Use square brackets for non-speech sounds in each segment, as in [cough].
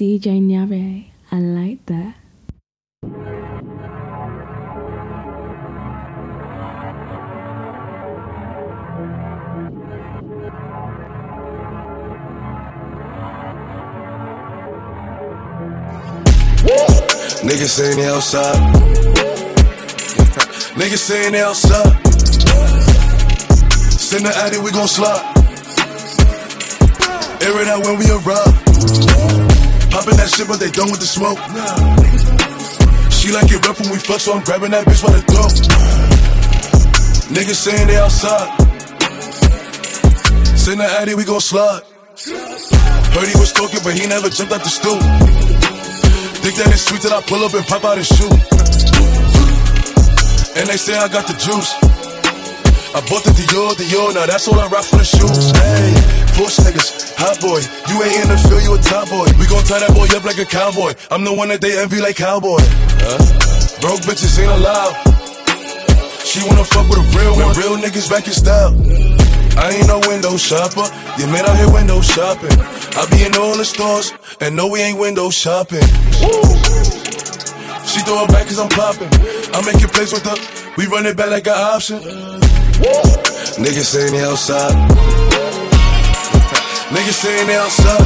DJ Nyari. I like that. Niggas saying they outside. Niggas saying they outside. Send the addy, we gon' slide. Air it out when we arrive. Poppin' that shit, but they done with the smoke. She like it rough when we fuck, so I'm grabbing that bitch by the throat. Niggas saying they outside. Send the addy, we gon' slide. Heard he was talking, but he never jumped out the stool. Think that it's sweet that I pull up and pop out and shoe. And they say I got the juice. I bought the Dior, Dior, now that's all I rock for the shoes. Hey, push niggas, hot boy. You ain't in the field, you a top boy. We gon' tie that boy up like a cowboy. I'm the one that they envy like cowboy. Huh? Broke bitches ain't allowed. She wanna fuck with a real one. Real niggas back in style. I ain't no window shopper. You man out here window shopping. I be in all the stores, and no, we ain't window shopping. She throw it back cause I'm popping. I make it plays with her. We run it back like an option. Niggas saying they outside. Niggas saying they outside.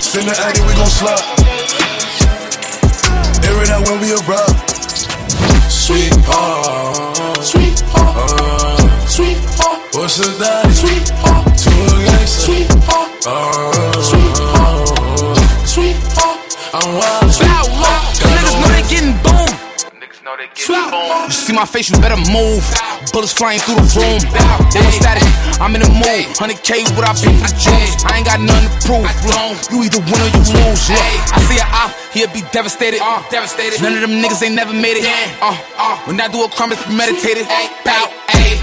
Send the addy, we gon' slide. Air it out when we arrive. Sweetheart, sweetheart, sweetheart. What's the daddy? Sweetheart, to a gangster. Sweetheart, uh. sweetheart, sweetheart. I'm wild. You see my face, you better move. Bullets flying through the room. Static, I'm in the mood. 100K, what I pay for the juice. I ain't got nothing to prove. You either win or you lose. Look, I see a op, he'll be devastated. devastated. None of them niggas ain't never made it. Uh, uh, when I do a crime, it's premeditated. Bow,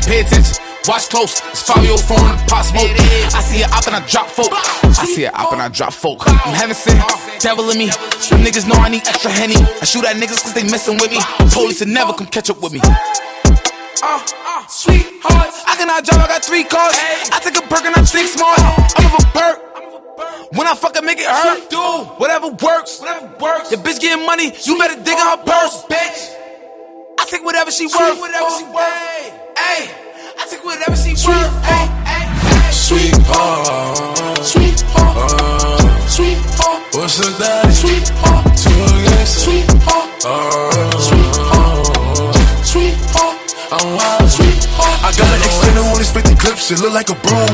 pay attention. Watch close, it's Fivio Foreign and pop smoke. I see it up and I drop folk. I see it up and I drop folk. I'm heaven sent, devil in me. Them niggas know I need extra henny. I shoot at niggas cause they messing with me. Police will never come catch up with me. Uh, uh, sweetheart, I cannot drive, I got three cars. I take a perk and I think smart. I'm of a perk. When I fucking make it hurt, do whatever works. Whatever works. Your bitch getting money, you better dig in her purse, bitch. I take whatever she worth. Whatever she worth. Hey, I take whatever she worth. Hey, hey, hey. Sweetheart, sweetheart, sweetheart. What's the daddy? Sweetheart, to a gangster. Sweetheart, sweetheart, sweetheart. I'm wild, sweetheart. I got an extended only 50 clips, it look like a broom.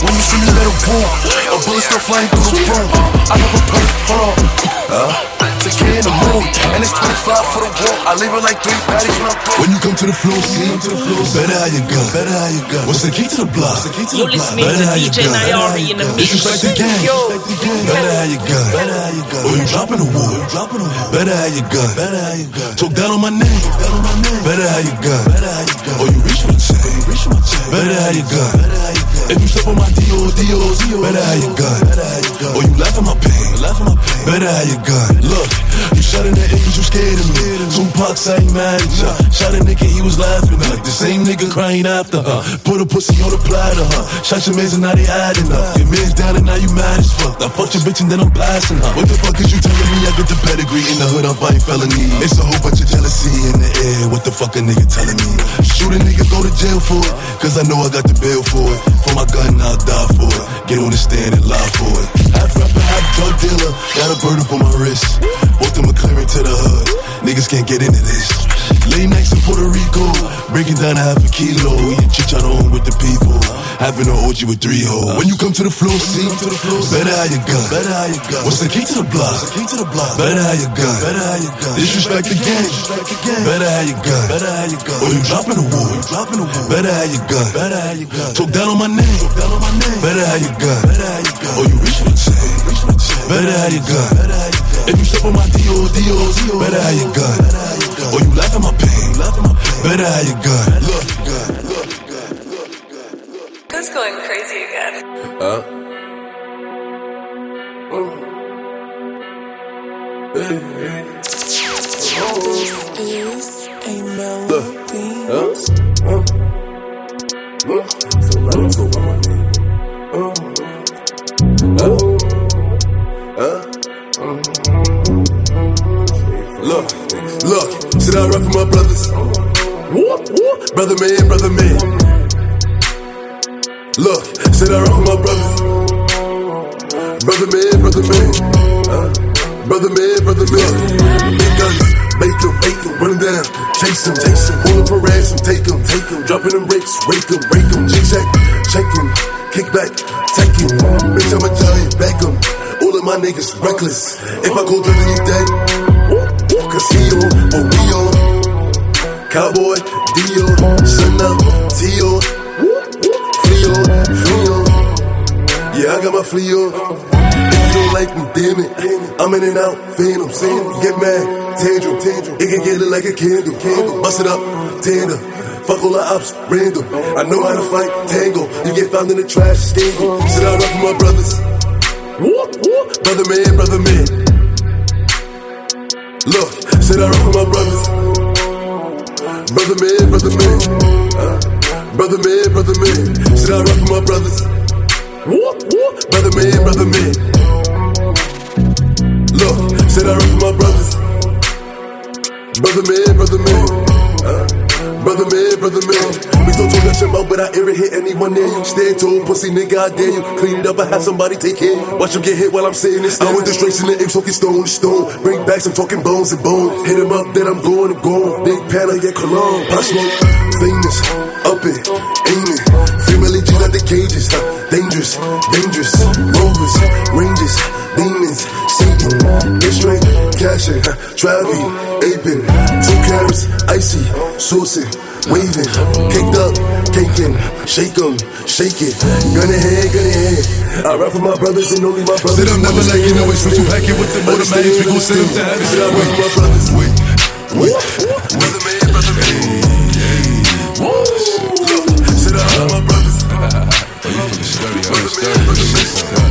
When you see me, let it boom. A bullet still flying through the room. I never pay, hold on. Uh, take care in the mood, and it's 25 for the walk. I leave it like three baddies when I'm through. When you come to the floor, see, better how you gun, better how you gun. What's the key to the block? You're listening to DJ Nyari in the mix. Disrespect the game. Better how you gun. Better how you gun. Or you dropping the wood. Better how you gun. Better how you gun. Talk down on my name. Better how you gun. Better how you gun. Or you reach for the chain. Better how you gun. If you step on my D.O. D.O. Better how you gun. Or you laugh at my pain. Better how you gun. Look, you shot the air cause you scared of me. Tupac I ain't mad at ya. Shot a nigga, he was laughing. Like the same nigga crying after her. Put a pussy on the platter, her. Shot your mans and now they adding up. Your man's down and now you mad as fuck. I fucked your bitch and then I'm passing her. What the fuck is you telling me? I got the pedigree in the hood, I'm fighting felony. It's a whole bunch of jealousy in the air. What the fuck a nigga telling me? Shoot a nigga, go to jail for it. Cause I know I got the bail for it. For my gun, I'll die for it. Get on the stand and lie for it. Half rapper, half drug dealer. Got a bird up on my wrist. Both them a clearing to the hood. Niggas can't get into this. Late nights in Puerto Rico, breaking down a half a kilo. Eating chicharron with the people, having an orgy with three hoes. When you come to the floor, see, better how you gun. Better how you gun. What's the key to the block? Key to the block. Better how you gun. Better how you gun. Disrespect the game. Better how you gun. Better how you gun. Or you dropping the wood. Dropping the wood. Better how you gun. Better how you gun. Talk down on my name. Talk down on my name. Better how you gun. Better how you gun. Or you reach for the chain. Better how you gun. Better how you gun. If you step on my D.O. D.O. Better how you gun. Or you laugh at my pain. Better how you gun. Look, gun. Who's going crazy again? Uh. is a melody. Huh? Look, look, sit down right for my brothers. Whoop, whoop, brother man, brother man. Look, sit down right for my brothers. Brother man, brother man. Brother man, brother man. Big guns, make them, make them, run them down. Chase them, chase them, hold them for ransom, take them, take them. Dropping them rakes, rake them, rake them. G-check, check them, kick back, take it. Bitch, I'm a giant, back them. All of my niggas reckless. If I go drilling, you dead. On. Cowboy, Dio, Sunna, Tio, Fleo, Fleo. Yeah, I got my Fleo. If you don't like me, damn it. I'm in and out, phantom, phantom. Get mad, tantrum, tantrum. It can get lit like a candle, candle. Bust it up, tandem. Fuck all the ops, random. I know how to fight, tango. You get found in the trash, scandal. Sit out up for my brothers. Brother man, brother man. Look, sit down, up for my brothers. Brother man, brother. Uh, brother man, brother man. Sit down, up for my brothers. Brother man, brother man. Look, sit down, up for my brothers. Brother man, brother man. Brother man, brother man. We don't talk that shit about, but I ever hit anyone near you. Stand tall, pussy nigga, I dare you. Clean it up, I have somebody take care. Watch him get hit while I'm sitting this. I went the straight in the apes, talking stone to stone. Bring back some talking bones and bones. Hit him up, then I'm going, I'm going. Big panel, yeah, cologne. Pop smoke, famous, up it, aiming. Family G's at the cages? Dangerous, dangerous. Rovers, ranges, demons, Satan. Get straight, cashing? Travi, aping. Two carrots, icy, saucing, waving. Caked up, caking, shake 'em, shake it. Gun ahead, gun ahead. I rap for my brothers and only my brothers. Sit up, never like you know it's what you packing with the automatics. We gon' send them to heaven. Sit up, rap for my brothers. Wait, wait. Brother man, brother man. Sit up, my brothers.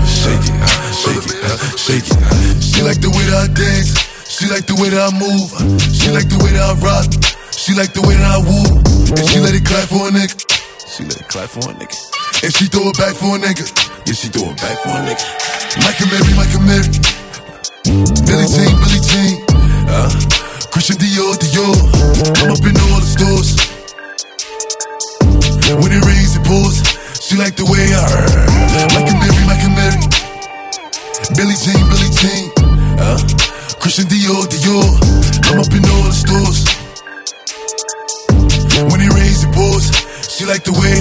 Shake it, shake it, shake it. She like the way that I dance. She like the way that I move. She like the way that I rock. She like the way that I woo. And she let it clap for a nigga. She let it clap for a nigga. And she throw it back for a nigga. Yeah, she throw it back for a nigga. Mike Amiri, Mike Amiri. Billie Jean, Billie Jean.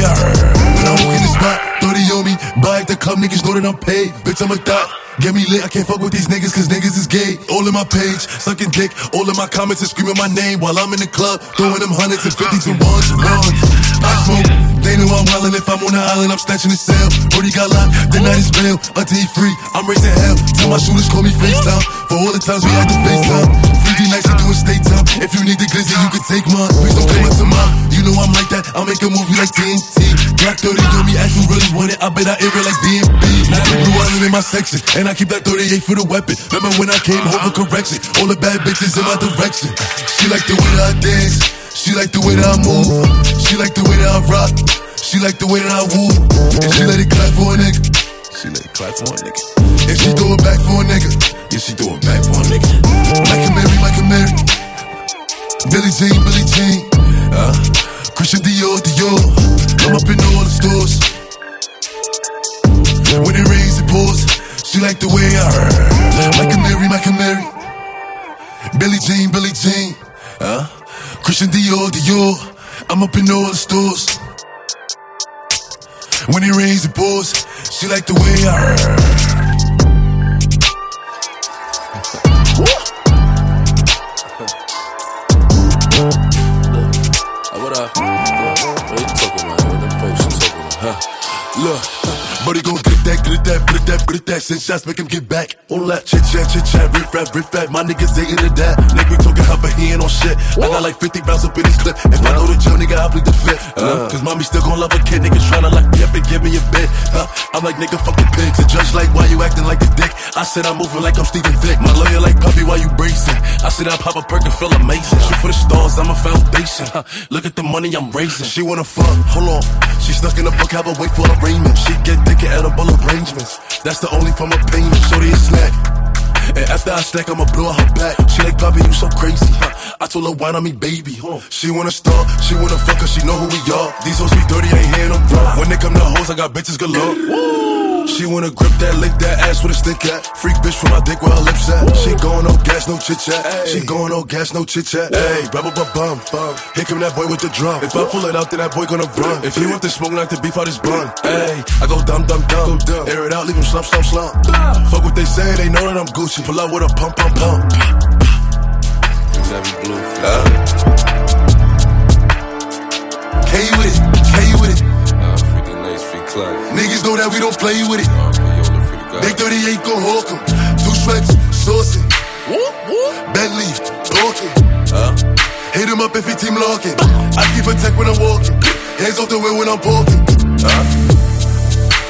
Like the way I When I walk in the spot, 30 on me. Buy at the club, niggas know that I'm paid. Bitch, I'm a thot. Get me lit, I can't fuck with these niggas cause niggas is gay. All in my page, sucking dick. All in my comments and screaming my name while I'm in the club. Throwing them hundreds and fifties and ones and ones. I smoke, they know I'm wildin'. If I'm on the island, I'm snatching the cell. Brody got locked, the night is bail. Until he free, I'm raising hell. Tell my shooters call me FaceTime. For all the times we had to FaceTime. 3D nights to doing state time. If you need the glizzy, you can take mine. Please don't come up to mine. You know I'm like that. I'll make a movie like TNT. Black 30 on me, ask who really want it. I bet I air it like DMB. Now the blue island in my section. And I keep that 38 for the weapon. Remember when I came home for correction? All the bad bitches in my direction. She like the way that I dance. She like the way that I move. She like the way that I rock. She like the way that I woo. And she let it clap for a nigga. She it clap for a nigga. And she throw it back for a nigga. Yeah, she throw it back for a nigga. Mike Amiri, Mike Amiri. Billie Jean, Billie Jean. Uh, Christian Dior, Dior. I'm up in all the stores. When it rains, it pours. She like the way I Mike Amiri, Mike Amiri. Billie Jean, Billie Jean. Uh, Christian Dior, Dior. I'm up in all the stores. When it rains, it pours. She like the way I What? What you talking about? What you talking about? Look, buddy gon' get that, get that, get that, get that. Send shots, make him get back. All that chit chat, chit chat, riff rap, riff rap. My niggas ain't into that. Nigga, we talking hot, but he ain't on shit. I got like 50 rounds up in his clip. If I know the drill, nigga, I'll bleed the fifth. Uh, Cause mommy still gon' love a kid. Niggas tryna lock me up and give me a bit. Huh? I'm like, nigga, fuck the pigs. The judge like, why you acting like a dick? I said I'm moving like I'm Steven Vick. My lawyer like puppy, why you bracing? I said I pop a perk and feel amazing. Shoot for the stars, I'm a foundation. Huh? Look at the money I'm raising. She wanna fuck, hold on. She stuck in the book, have a wait for a arraignment. She get thick at edible arrangements. That's the only form of payment. Shorty a snack. And after I stack, I'ma blow her back. She like, Poppy, you so crazy. Huh? I told her, why not me, baby? She wanna start, she wanna fuck her, she know who we are. These hoes be dirty, ain't hearing them. When they come to hoes, I got bitches galore. She wanna grip that, lick that ass with a stick at. Freak bitch from my dick where her lips at. She going no gas, no chit chat. She going no gas, no chit chat. Hey, bubble bum bum bum. Here come that boy with the drum. If I pull it out, then that boy gonna run. If he want the smoke, like the beef out his bun. Hey, I go dumb dumb dumb. Air it out, leave him slump slump slump. Fuck what they say, they know that I'm Gucci. Pull out with a pump pump pump. Uh. K with it, K it. Niggas know that we don't play with it. They 38 go hawk 'em. Two stripes, saucing. Bentley, talking. Hit him up if he team locking. I keep a tech when I'm walking. Hands off the wheel when I'm parking.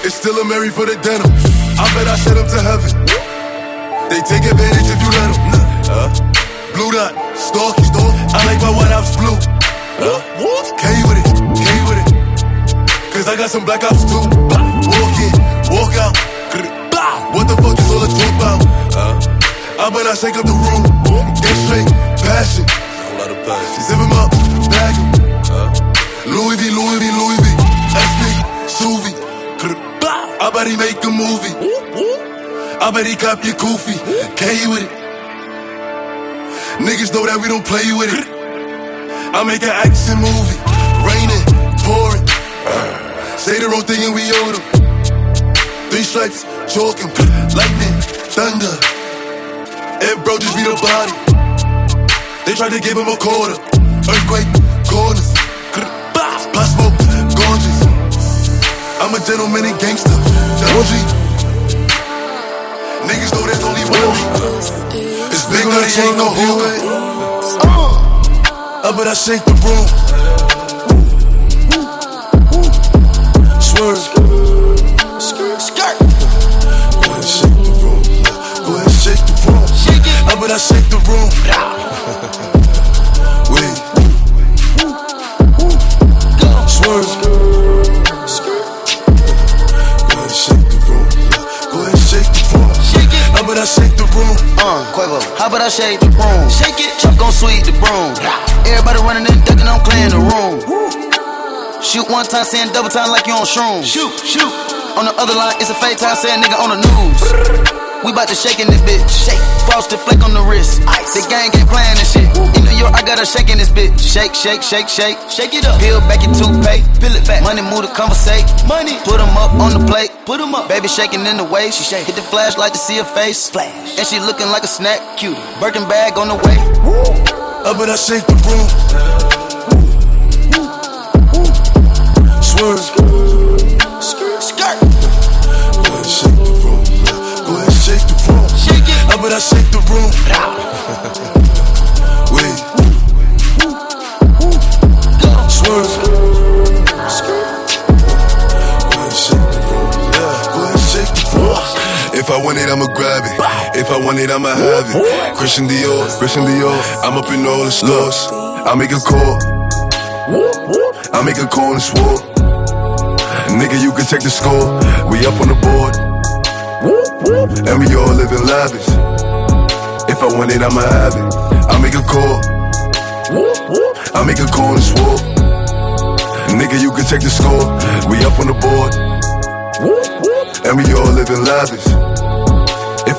It's still a Mary for the denim. I bet I send him to heaven. They take advantage if you let them. Blue dot, stalky, stalk. I like my White House blue. With K with it. Cause I got some black ops too. Walk in, walk out. What the fuck is all the talk about? Uh, I bet I shake up the room. Get straight, passion. Zip him up, bag him. Louis V, Louis V, Louis V. SP, Suvi. I bet he make a movie. I bet he cop your goofy. K with it. Niggas know that we don't play with it. I make an action movie. Raining, pouring. Say the wrong thing and we owe them. Three stripes, choking. Lightning, thunder. And bro just beat a body. They tried to give him a quarter. Earthquake, corners. Pop smoke, gorgeous. I'm a gentleman and gangster. Double G. Niggas know there's only one me. It's big money, ain't no hood. Uh, I bet I shake the room. I shake the room? Shake it, Chuck gon' sweep the broom. Everybody running and ducking, I'm clearing the room. Shoot one time, saying double time like you on shrooms. Shoot, shoot. On the other line, it's a fake time, saying nigga on the news. We bout to shake in this bitch. Shake. Frosted flake on the wrist. Ice. The gang ain't playing this shit. In New York, I got her shaking this bitch. Shake, shake, shake, shake. Shake it up. Peel back your toothpaste. Peel it back. Money move to conversate. Money. Put 'em up on the plate. Put 'em up. Baby shaking in the way. She shake. Hit the flashlight to see her face. Flash. And she looking like a snack. Cute. Birkin bag on the way. Woo. Up bet I shake the room. Woo. Woo. Swerve. If I want it, I'ma have it. Christian Dior, Christian Dior. I'm up in all the stores. I make a call. I make a call and swore. Nigga, you can check the score. We up on the board. And we all living lavish. If I want it, I'ma have it. I make a call. I make a call and swore. Nigga, you can check the score. We up on the board. And we all living lavish.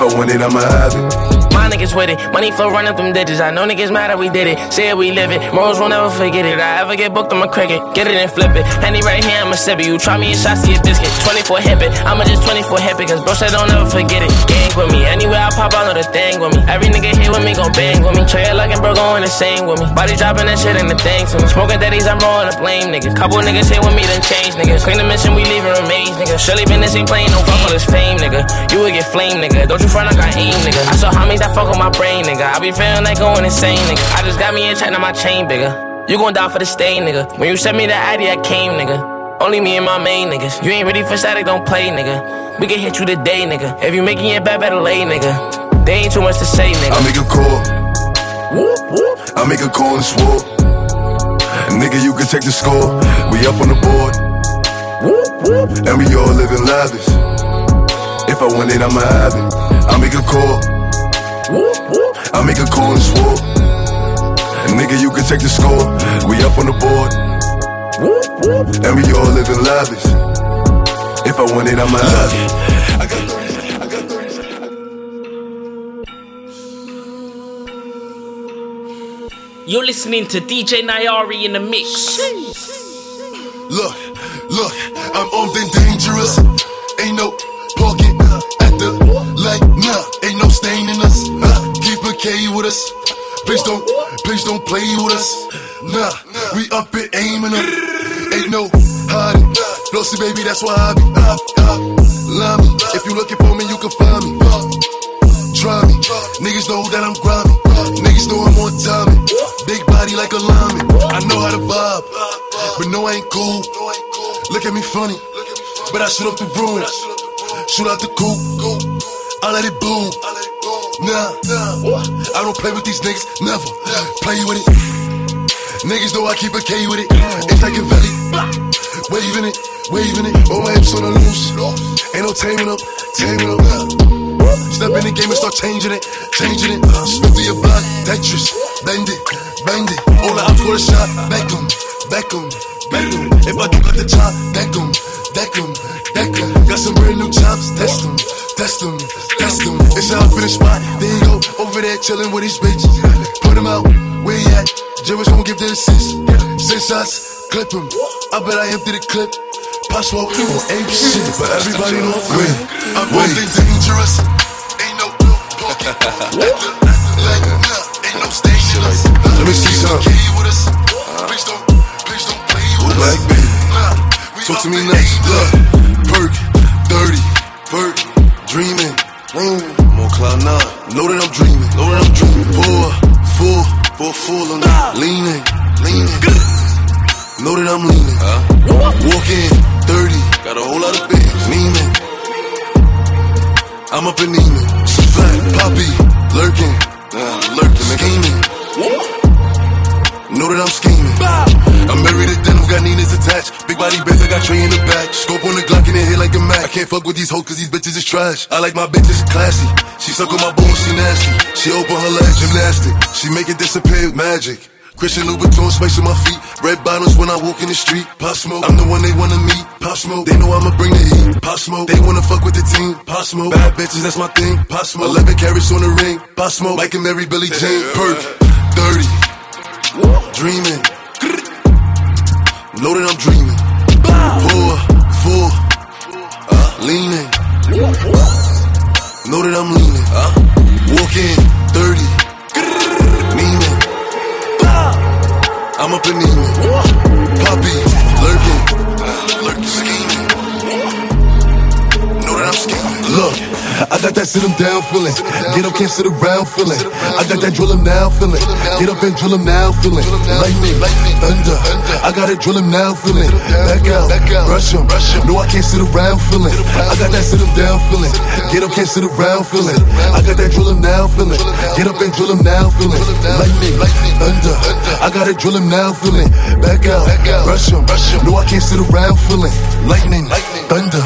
I want it, I'ma have it. My niggas with it, money flow running through ditches. I know niggas mad that we did it. Say it, we live it. Morals won't ever forget it. I ever get booked, I'ma cricket. Get it and flip it. Henny right here, I'ma it. You try me and shot, see a biscuit. 24 hip it. I'ma just 24 hip it. Cause bro said don't ever forget it. Gang with me. Anywhere I pop, I know the thing with me. Every nigga here with me gon' bang with me. Trey like and bro going the same with me. Body dropping that shit and the thing to me. Smoking daddies, I'm rolling a blame nigga. Couple niggas here with me, done change niggas. Clean the mission, we leaving remains nigga. Surely business ain't playing no fuck all this fame nigga. You would get flame nigga. Don't you front, I got aim nigga. I saw homies that fuck with my brain nigga. I be feeling like going insane nigga. I just got me in China, my chain bigger. You gon' die for the stain nigga. When you sent me that ID, I came nigga. Only me and my main niggas. You ain't ready for static, don't play, nigga. We can hit you today, nigga. If you making it bad, better lay, nigga. They ain't too much to say, nigga. I make a call. I make a call and swore. Nigga, you can check the score. We up on the board. And we all living lavish. If I want it, I'ma have it. I make a call. I make a call and swoop. Nigga, you can check the score. We up on the board. Whoop, whoop. And we all living lavish. If I want it, I'ma have it. I got 30, I got 30. You're listening to DJ Nyari in the mix. Look, look, I'm and dangerous. Ain't no K with us. Please don't, please don't play with us. Nah, we up and aiming up. Ain't no hiding. Flossy baby, that's why I be up, up. Love me. If you looking for me, you can find me. Try me. Niggas know that I'm grimy. Niggas know I'm on timing. Big body like a lineman. I know how to vibe, but no, I ain't cool. Look at me funny, but I shoot up the room. Shoot out the coop. I let it boom. Nah, I don't play with these niggas, never. Play with it. Niggas know I keep a K with it. It's like a valley. Waving it, waving it. All my hips on the loose. Ain't no taming up, taming up. Step in the game and start changing it, changing it. Uh-huh. Spin through your block, Tetris. Bend it, bend it. All the ops score a shot. Beckham, Beckham, Beckham. If I do got the chop, deck 'em, deck 'em, deck 'em. Got some brand new chops, test 'em, test 'em, test 'em. It's out in the spot. There you go, over there chilling with these bitches. Put 'em out, where you at? Jimmy's gonna give the assist. Six shots, clip 'em. I bet I empty the clip. Pop smoke, you on ape shit, but everybody know I'm great. I'm Wait. wait. dangerous. Ain't no pocket. like, nah, ain't no stain. Let me see some. Key with us. Please don't, please don't play with us. Black. Talk to me next. Look, perk, dirty, perk, dreaming. Mm, I'm on cloud nine. Know that I'm dreaming. Know that I'm dreaming. Pour, full, pour full on that. Leaning, leaning. Know that I'm leaning. Walk in, 30. Got a whole lot of bands. Leaning. I'm up and leaning. She flat, poppy, lurking. Uh, lurking, scheming. Know that I'm scheming. I'm married to denim, got Nina's attached. Body bends, I got Trey in the back. Scope on the Glock and it hit like a Mac. I can't fuck with these hoes cause these bitches is trash. I like my bitches classy. She suck on my bones, she nasty. She open her legs, gymnastic. She make it disappear with magic. Christian Louboutin, space on my feet. Red bottoms when I walk in the street. Pop smoke, I'm the one they wanna meet. Pop smoke, they know I'ma bring the heat. Pop smoke, they wanna fuck with the team. Pop smoke, bad bitches, that's my thing. Pop smoke, 11 carats on the ring. Pop smoke, Mike and Mary, Billie Jean. [laughs] Perk, 30. Dreaming. Know that I'm dreaming. Leaning. Know that I'm leaning. Uh, walk in, 30. Leaning. I'm up and leaning. Poppy, lurking. Lurking, scheming. Know that I'm scheming. Look, I got that sit 'em down feeling. Get up, can't sit around feeling. I got that drill 'em now feeling. Get up and drill 'em now feeling. Lightning, thunder. I got it drill 'em now feeling. Back out, rush 'em. No, I can't sit around feeling. I got that sit 'em down feeling. Get up, can't sit around feeling. I got that drill 'em now feeling. Get up and drill 'em now feeling. Lightning, thunder. I got it drill 'em now feeling. Back out, rush 'em. No, I can't sit around feeling. Lightning, thunder.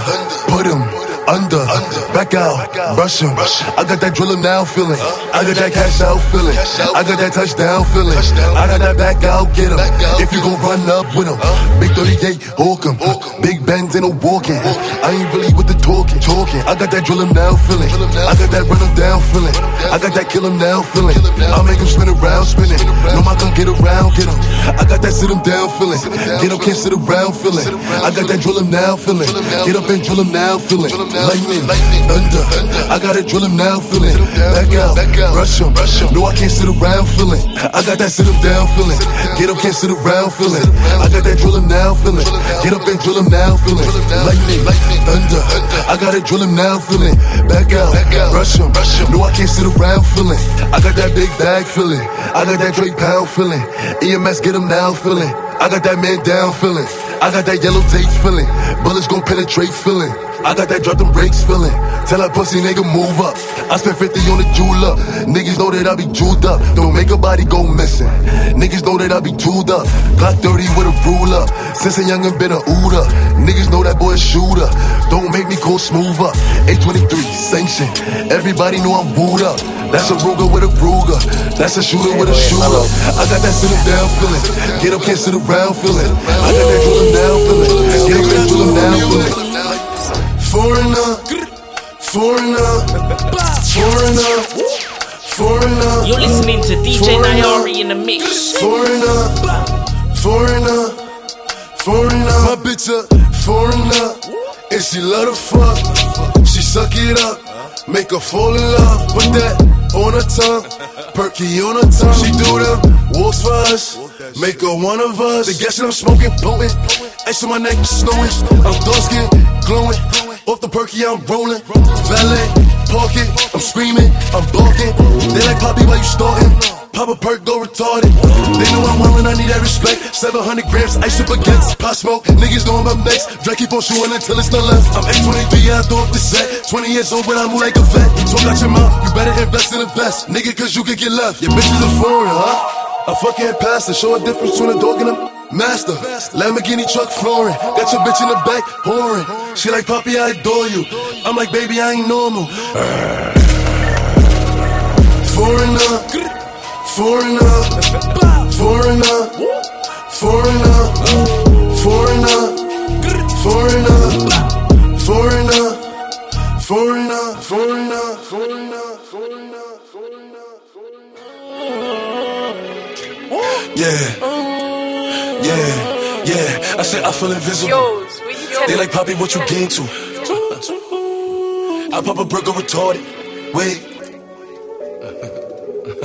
Put 'em under, back out, rush him. I got that drill him now feeling. I got that cash out feeling. I got that touchdown feeling. I got that back out, get him. If you gon' run up with him, big 38, hawk him. Big bends ain't no walking. I ain't really with the talking, talking. I got that drill him now feeling. I got that run him down feeling. I got that kill him now feeling. I make him spin around, spinning. No, my gun get around, get him. I got that sit him down feeling. Get up, can't sit around feeling. I got that drill him now feeling. Get up and drill him now feeling. Lightning, lightning, thunder. I got it drill him now feeling. Back out, rush him. No, I can't sit around feeling. I got that sit him down feeling. Get up, can't sit around feeling. I got that drill him now feeling. Get up and drill him now feeling. Lightning, thunder. I got it drill him now feeling. Back out, rush him. No, I can't sit around feeling. I got that big bag feeling. I got that Drake pound feeling. EMS get him now feeling. I got that man down feeling. I got that yellow tape feeling. Bullets gon' penetrate feeling. I got that drop them brakes feeling. Tell that pussy nigga move up. I spent 50 on the jeweler. Niggas know that I be jeweled up. Don't make a body go missing. Niggas know that I be tooled up. Glock 30 with a ruler. Since a youngin' been a Uda. Niggas know that boy a shooter. Don't make me go smoother. 823 sanction. Everybody know I'm wooed up. That's a Ruger with a Ruger. That's a shooter with a shooter. I got that sit down feeling. Get up, can't sit around feeling. I got that drill 'em down feeling. Get up, can't drill down feeling. Foreigner, foreigner, foreigner, foreigner. You're listening to DJ Nyari in the mix. Foreigner, foreigner, foreigner. My bitch a foreigner, and she love to fuck. She suck it up, make her fall in love. Put that on her tongue, perky on her tongue. She do them walks for us, make her one of us. They guessing I'm smoking potent, ice on my neck snowing. I'm dark skin, glowing. Off the perky, I'm rolling. Valet, park it, I'm screaming, I'm barking. They like Poppy, why you starting? Pop a perk, go retarded. They know I'm wildin', I need that respect. 700 grams, ice up against pot smoke. Niggas know I'm up next. Drake keep on shooting until it's not left. I'm 823, yeah, I throw up the set. 20 years old, but I move like a vet. Talk out your mouth, you better invest in the vest. Nigga, cause you could get left. Your bitch is a foreign, huh? A fucking pastor, show a difference between a dog and a master. Lamborghini truck flooring, got your bitch in the back, pouring. She like, Poppy, I adore you. I'm like, baby, I ain't normal. Foreigner, foreigner, foreigner, foreigner, foreigner, foreigner, foreigner, foreigner, foreigner, foreigner, foreigner, foreigner, Yeah, yeah, yeah. I said I feel invisible. They like Poppy, what you gain to? I pop a burger retarded. Wait.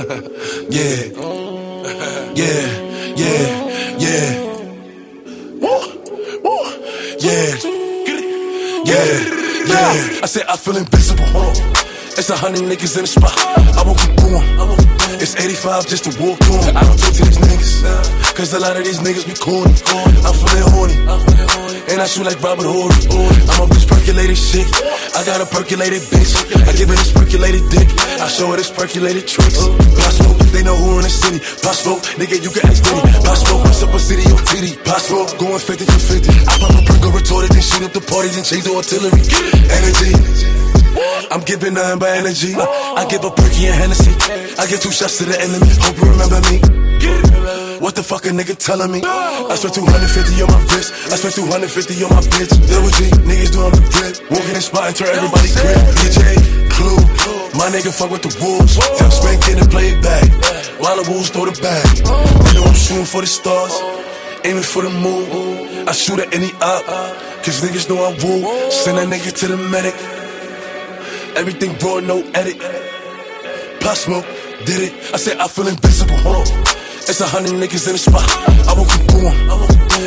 [laughs] yeah. Yeah. Yeah. Yeah. Yeah. Yeah. Yeah. I said I feel invisible. It's a hundred niggas in the spot. I won't keep going. It's 85 just to walk on. I don't talk to these niggas. Cause a lot of these niggas be corny. I'm feeling horny. And I shoot like Robert Horry. I'm a bitch percolated shit. I got a percolated bitch. I give it this percolated dick. I show her this percolated tricks. Pop smoke, they know who in the city. Pop smoke, nigga, you can ask Diddy. Pop smoke, what's up a city on titty. Pop smoke, going 50 for 50. I pop a perk, retorted, then shoot up the party, then change the artillery. Energy. I'm giving nothing but energy. I give a perky and Hennessy. I give two shots to the enemy. Hope you remember me. What the fuck a nigga telling me? I spent 250 on my wrist. I spent 250 on my bitch. Double G, niggas doing the grip. Walking in spot and turn everybody grip. DJ, Clue. My nigga fuck with the wolves. Spank in and play back. While the wolves throw the bag. You know I'm shooting for the stars. Aiming for the moon. I shoot at any op. Cause niggas know I woo. Send that nigga to the medic. Everything raw, no edit. Pop smoke, did it. I said I feel invisible. It's a hundred niggas in the spot. I won't keep going.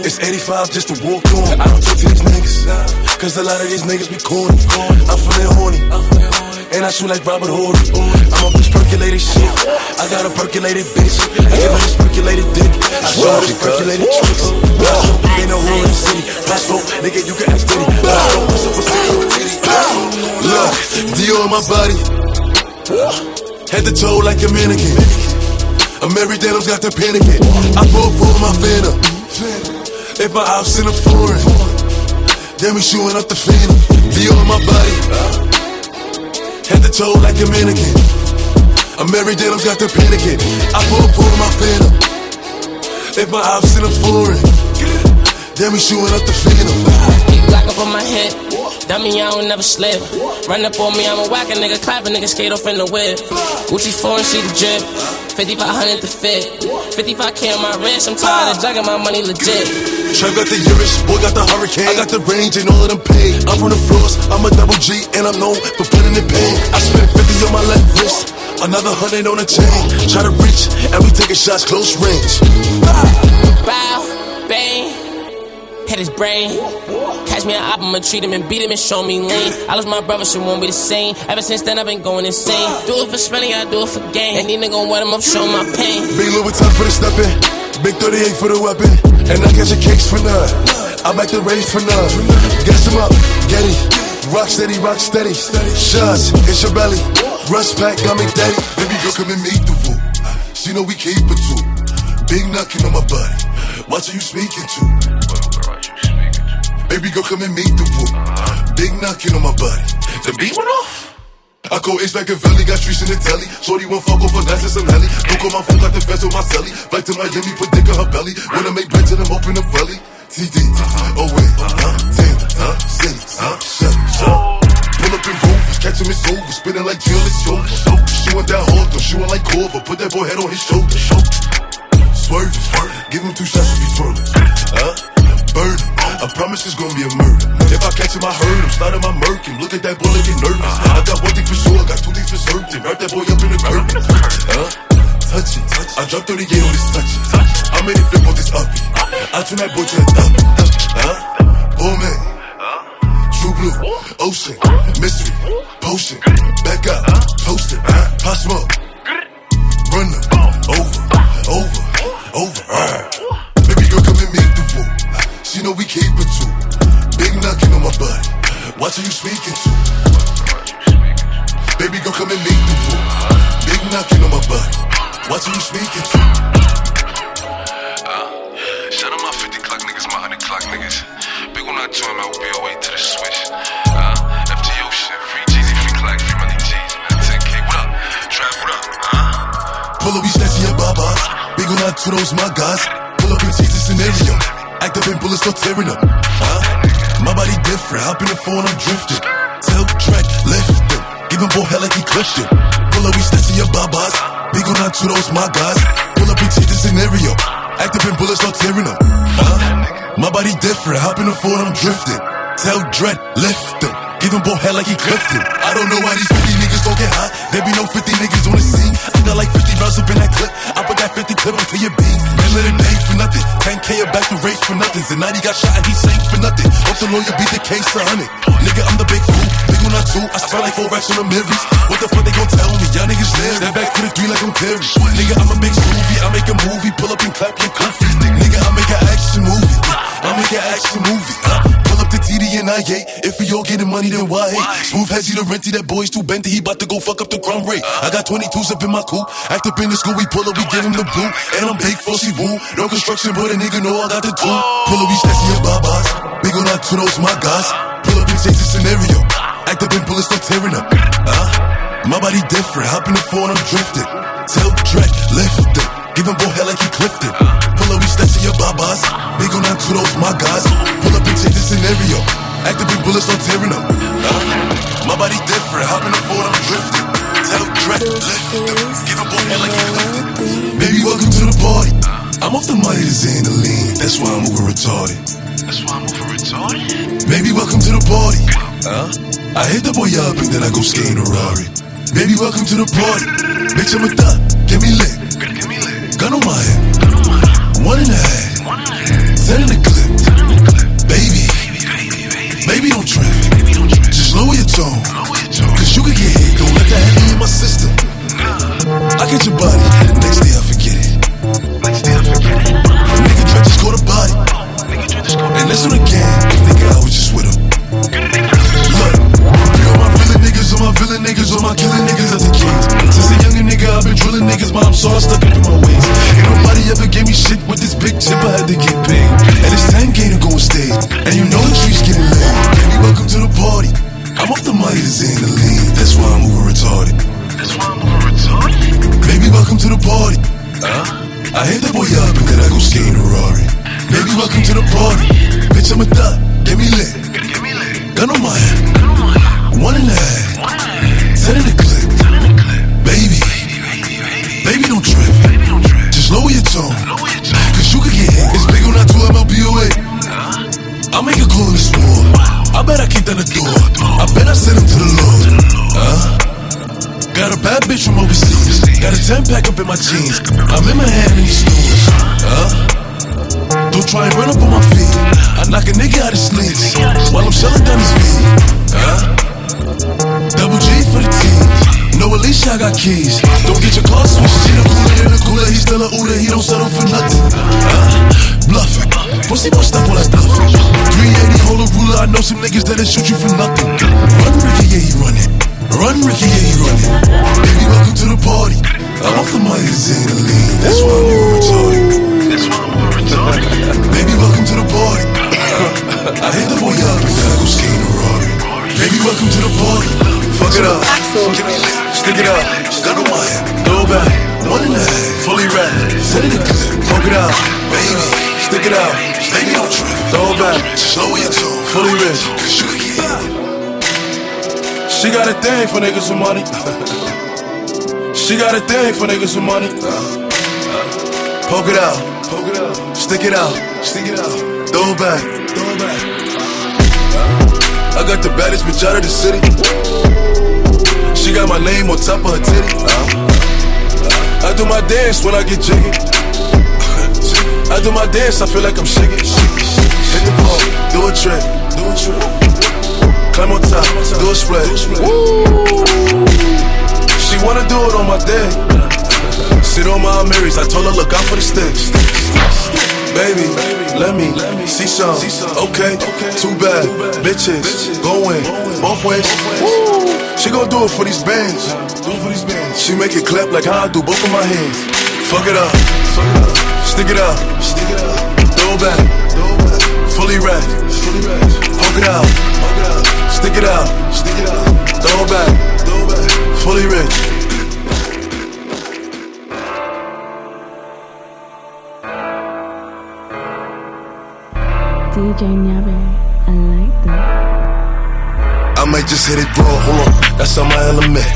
It's 85 just to walk on. I don't talk to these niggas. Cause a lot of these niggas be corny. I'm feeling horny. And I shoot like Robert Horry. I'm a bitch percolated shit. I got a percolated bitch. I give her this percolated dick. I show her this percolated tricks. They know who in the city. Pop smoke, nigga, you can ask Diddy. What's up, what's up? Look, Dior on my body. Head to toe like a mannequin. I'm day, I've got the panicking. I pull for my phantom. If my ops in a foreign, then we shooting up the phantom. Dior on my body. Head to toe like a mannequin. I'm day, I've got the panicking. I pull for my phantom. If my ops in a foreign, then we shooting up the phantom. Black up on my head. Mean I don't never slip. Run up on me, I'm a whack a nigga, clap a nigga, skate off in the whip. Gucci foreign, see the drip. 5500 to fit. 55k on my wrist, I'm tired of jugging my money legit. Trap got the Irish, boy got the hurricane. I got the range and all of them paid. I'm from the floors, I'm a double G and I'm known for putting in pain. I spent 50 on my left wrist, another hundred on the chain. Try to reach, and we taking shots close range. Bow, bang, hit his brain. Catch me an op, I'ma treat him and beat him and show me lean. I lost my brother, shit won't be the same. Ever since then, I've been going insane. Do it for spending, I do it for gain. And these niggas wet him up, show my pain. Big Louis time for the stepping, big 38 for the weapon, and I catch a cakes for none. I back the race for none. Gas him up, get it. rock steady, rock steady. Shots, it's your belly. Rust pack, got me daddy. Baby girl, come and meet the woo. She know we keep it too. Big knocking on my body. Watch who you speaking to. Baby girl, come and meet the woo. Big knocking on my body. The beat went off. I call Ace back in Valley, got streets in the telly. Shorty won't fuck off a nice and some heli. Don't call my phone, got the fence on my celly. Flight to Miami, put dick on her belly. When I make bread to them, open the belly. TD, oh wait, huh? Shut, shut. Pull up in rovers, catch him in sober, spinning like Jill, it's over. Want that hard though, want like Corver, put that boy head on his shoulder. Swerve, give him two shots if he twirling. Huh? Bird, I promise it's gonna be a murder. If I catch him, I heard him, started my murking. Look at that boy get nervous. I got one thing for sure, I got two things for certain. Wrap that boy up in the curtain. Huh? Touch it, I dropped 30 on this touch it. I made it flip on this uppy. I turn that boy to a thumpy. Huh? Bull man. True blue, ocean, mystery, potion, back up, toasting, pop smoke, run them, over, over, over. She know we keep it too. Big knocking on my butt. Watch who you speaking to. Baby girl, come and meet the woo. Big knocking on my butt. Watch who you speaking to. Shout out my 50 clock niggas, my 100 clock niggas. Big one, out to him, I join my OBOA to the switch. Uh, FTO shit, free Jeezy, free Clock, free Money G's, man. 10K, what up? Trap, what up? Uh? Pull up, we snatching your babas. Big on that to those my guys. Pull up and change the scenario. Act up and bullets start tearing up. Huh? My body different. Hop in the phone, I'm drifting. Tell track, lift them. Give him boy hell like he clutched it. Pull up, we snatching your babas. Big on to those my guys. Pull up and change the scenario. Act up and bullets start tearing up. Huh? My body different. Hop in the phone, I'm drifting. Tell Dread, lift them. Give him both head like he clipped it. I don't know why these 50 niggas don't get hot. There be no 50 niggas on the scene. Got like 50 rounds up in that clip. I put that 50 clip until your beat. Man, let it bang for nothing. 10K a back to race for nothing. Zanati got shot and he sank for nothing. Hope the lawyer beat the case for 100. Nigga, I'm the big fool. Big one or two. I spent like four racks on the mirrors. What the fuck they gon' tell me? Y'all niggas live. Step back for the three like I'm Terry. Nigga, I'm a big movie. I make a movie. Pull up and clap your comfy. Nigga, I make an action movie. I make an action movie. Uh, and I If we all getting money, then why hate? Smooth has he the renty, that boy's too benty. He bout to go fuck up the crumb rate. I got 22s up in my coupe. Act up in the school, we pull up, we give him the boot. And I'm big for she woo. No construction, but a nigga know I got the tool. Pull up, we snatching your babas. Big on those my guys. Pull up and change the scenario. Act up and bullets start tearing up. Uh, my body different. Hop in the phone, I'm drifting. Tell Drake, lift it. Give him boy hell like he clipped it. Pull up, we snatching your babas. Big on that to those my guys. Pull up and change the scenario. Act up and bullets start tearing up. Uh, my body different. Hop in the I'm drifting. Tell lift it. Give boy hell like it. Baby, welcome to the party. I'm off the money to Xandaline. That's why I'm over retarded. That's why I'm over retarded. Baby, welcome to the party. Huh? I hit the boy up and then I go skating a Rari. Baby, welcome to the party. Bitch, I'm a thug. Get me lit. Give me lit. Gun on my head. One and a half. Got a bad bitch from overseas. Got a 10 pack up in my jeans. I'm in my hand in these stores. Huh? Don't try and run up on my feet. I knock a nigga out his sleeves while I'm shelling down his feet. Huh? Double G for the team. No, Alicia, I got keys. Don't get your car switched. She the cooler in the cooler. He's still a Uda. He don't settle for nothing. Huh? Bluffing. Pussy don't stop all that bluffing. 380, hold a ruler. I know some niggas that'll shoot you for nothing. Run, Ricky, yeah, he running. Run, Ricky, yeah, he running. Baby, welcome to the party. I'm off the Myers and the lean. That's why I'm retarded. That's why I'm retarded. Baby, welcome to the party. I hit the boy up and gotta go skate in a Rari. Baby, welcome to the party. Fuck it up. Give me lit. Stick it up. Gun on my head. Throw it back. One and a half. Fully wrapped. Set it in good. Poke it out. Baby, stick it out. Baby, don't trip. Throw it back. Slow your tone. Fully rich. Cause you can get She got a thing for niggas with money. she got a thing for niggas with money. Poke it out. Poke it out. Stick it out. Stick it out. Throw it back. Throw it back. I got the baddest bitch out of the city. She got my name on top of her titty. I do my dance when I get jiggy. I do my dance, I feel like I'm shaking. Hit the ball, do a trick, do a trick. Climb on top, do a split. She wanna do it on my day. Sit on my Marys, I told her look out for the sticks. Baby, let me see some. Okay, too bad. Bitches, going both ways. She gon' do it for these bands. She make it clap like how I do both of my hands. Fuck it up, stick it up, throw it back, fully wrapped. Poke it out, stick it out, Stick it out. throw it back, Throw it back. fully rich. DJ Nyari, I like that. I might just hit it raw, hold on, that's on my element.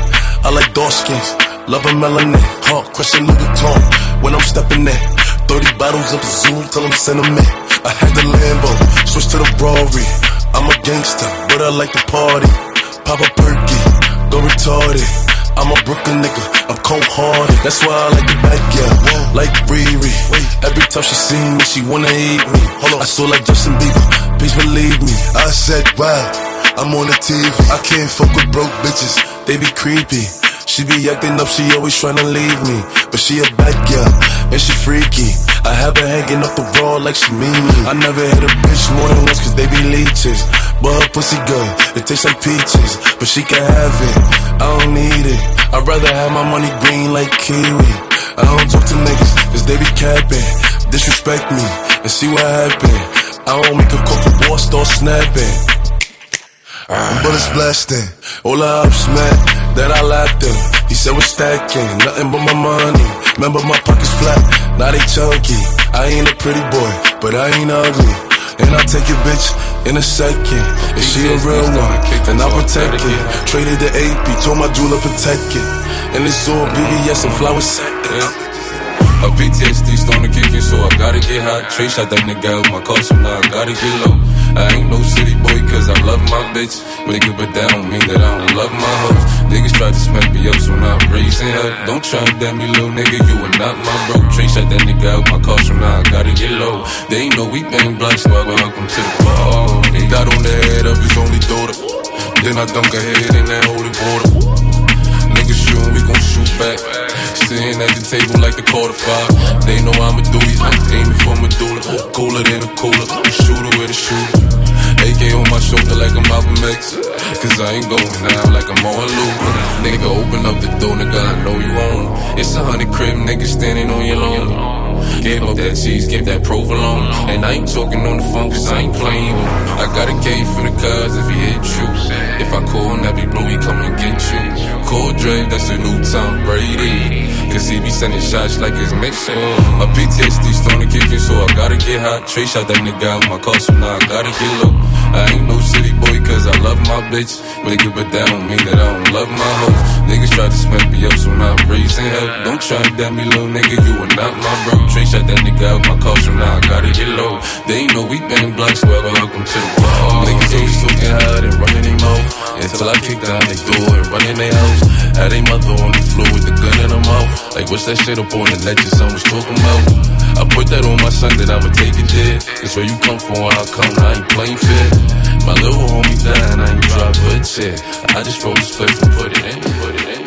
I like dark skins, love a melanin, huh? Question Louis Vuitton when I'm stepping in. 30 bottles of the Zoom till I'm sentiment. I had the Lambo, switch to the Rory. I'm a gangster, but I like to party. Pop a perky, go retarded. I'm a Brooklyn nigga, I'm cold hearted. That's why I like the back, yeah. Like Riri. Every time she see me, she wanna eat me. Hold on, I saw like Justin Bieber. Please believe me. I said, wow, I'm on the TV. I can't fuck with broke bitches, they be creepy. She be acting up, she always tryna leave me. But she a bad girl, and she freaky. I have her hanging off the wall like she mean me. I never hit a bitch more than once cause they be leeches. But her pussy good, it tastes like peaches. But she can have it, I don't need it. I'd rather have my money green like kiwi. I don't talk to niggas cause they be capping. Disrespect me and see what happen. I don't make a call for war, start snapping. Ah. Bullets blasting, all the ups, man, that I laughed in. He said we're stacking, nothing but my money. Remember my pockets flat, now they chunky. I ain't a pretty boy, but I ain't ugly. And I'll take your bitch in a second. If she a real one, then I'll protect it. Traded the AP, told my jeweler protect it. And it's all uh-huh. BBS and flower second. A PTSD starting to kick in, so I gotta get hot. Trey shot that nigga out my car, so now I gotta get low. I ain't no city boy, cause I love my bitch. Nigga, but that don't mean that I don't love my hoes. Niggas try to smack me up, so now I'm raising up. Don't try to damn me, little nigga, you are not my bro. Trey shot that nigga out my car, so now I gotta get low. They ain't know we bang black, so I welcome to the ball. They got on the head of his only daughter. Then I dunk her head in that holy water. Niggas shootin', we gon' shoot back. Sitting at the table like the quarter five. They know I'm a duty, I'm aiming for Medulla. Cooler than a cooler, a shooter with a shooter. AK on my shoulder like I'm Malcolm X. Cause I ain't going now like I'm on Luca. Nigga, open up the door, nigga, I know you own. It's a hundred crib, nigga, standing on your lawn. Give up that cheese, give that provolone. And I ain't talking on the phone cause I ain't playing. I got a K for the cuz if he hit you. If I call Nappy Blue, he come and get you. Call Dre, that's a new Tom Brady. Cause he be sending shots like it's mixing. My PTSD starting to kick in, so I gotta get hot. Trey shot that nigga out my car, so now I gotta get low. I ain't no city boy, cause I love my bitch. Nigga, but that don't mean that I don't love my hoes. Niggas try to smack me up, so now I'm raising hell. Don't try to damn me, little nigga, you are not my bro. Trey shot that nigga out my car, so now I gotta get low. They ain't know we bang blocks, well, welcome to the ball. Niggas always talking hard and running their mouth. Until I kick down their door and run in their house. Had they mother on the floor with the gun in her mouth. Like, what's that shit up on the your son was talking about? I put that on my son that I'ma take it there. It's where you come from, where I come, I ain't playing fair. My little homie dying, I ain't drop a chair. I just roll the split and put it in, put it in.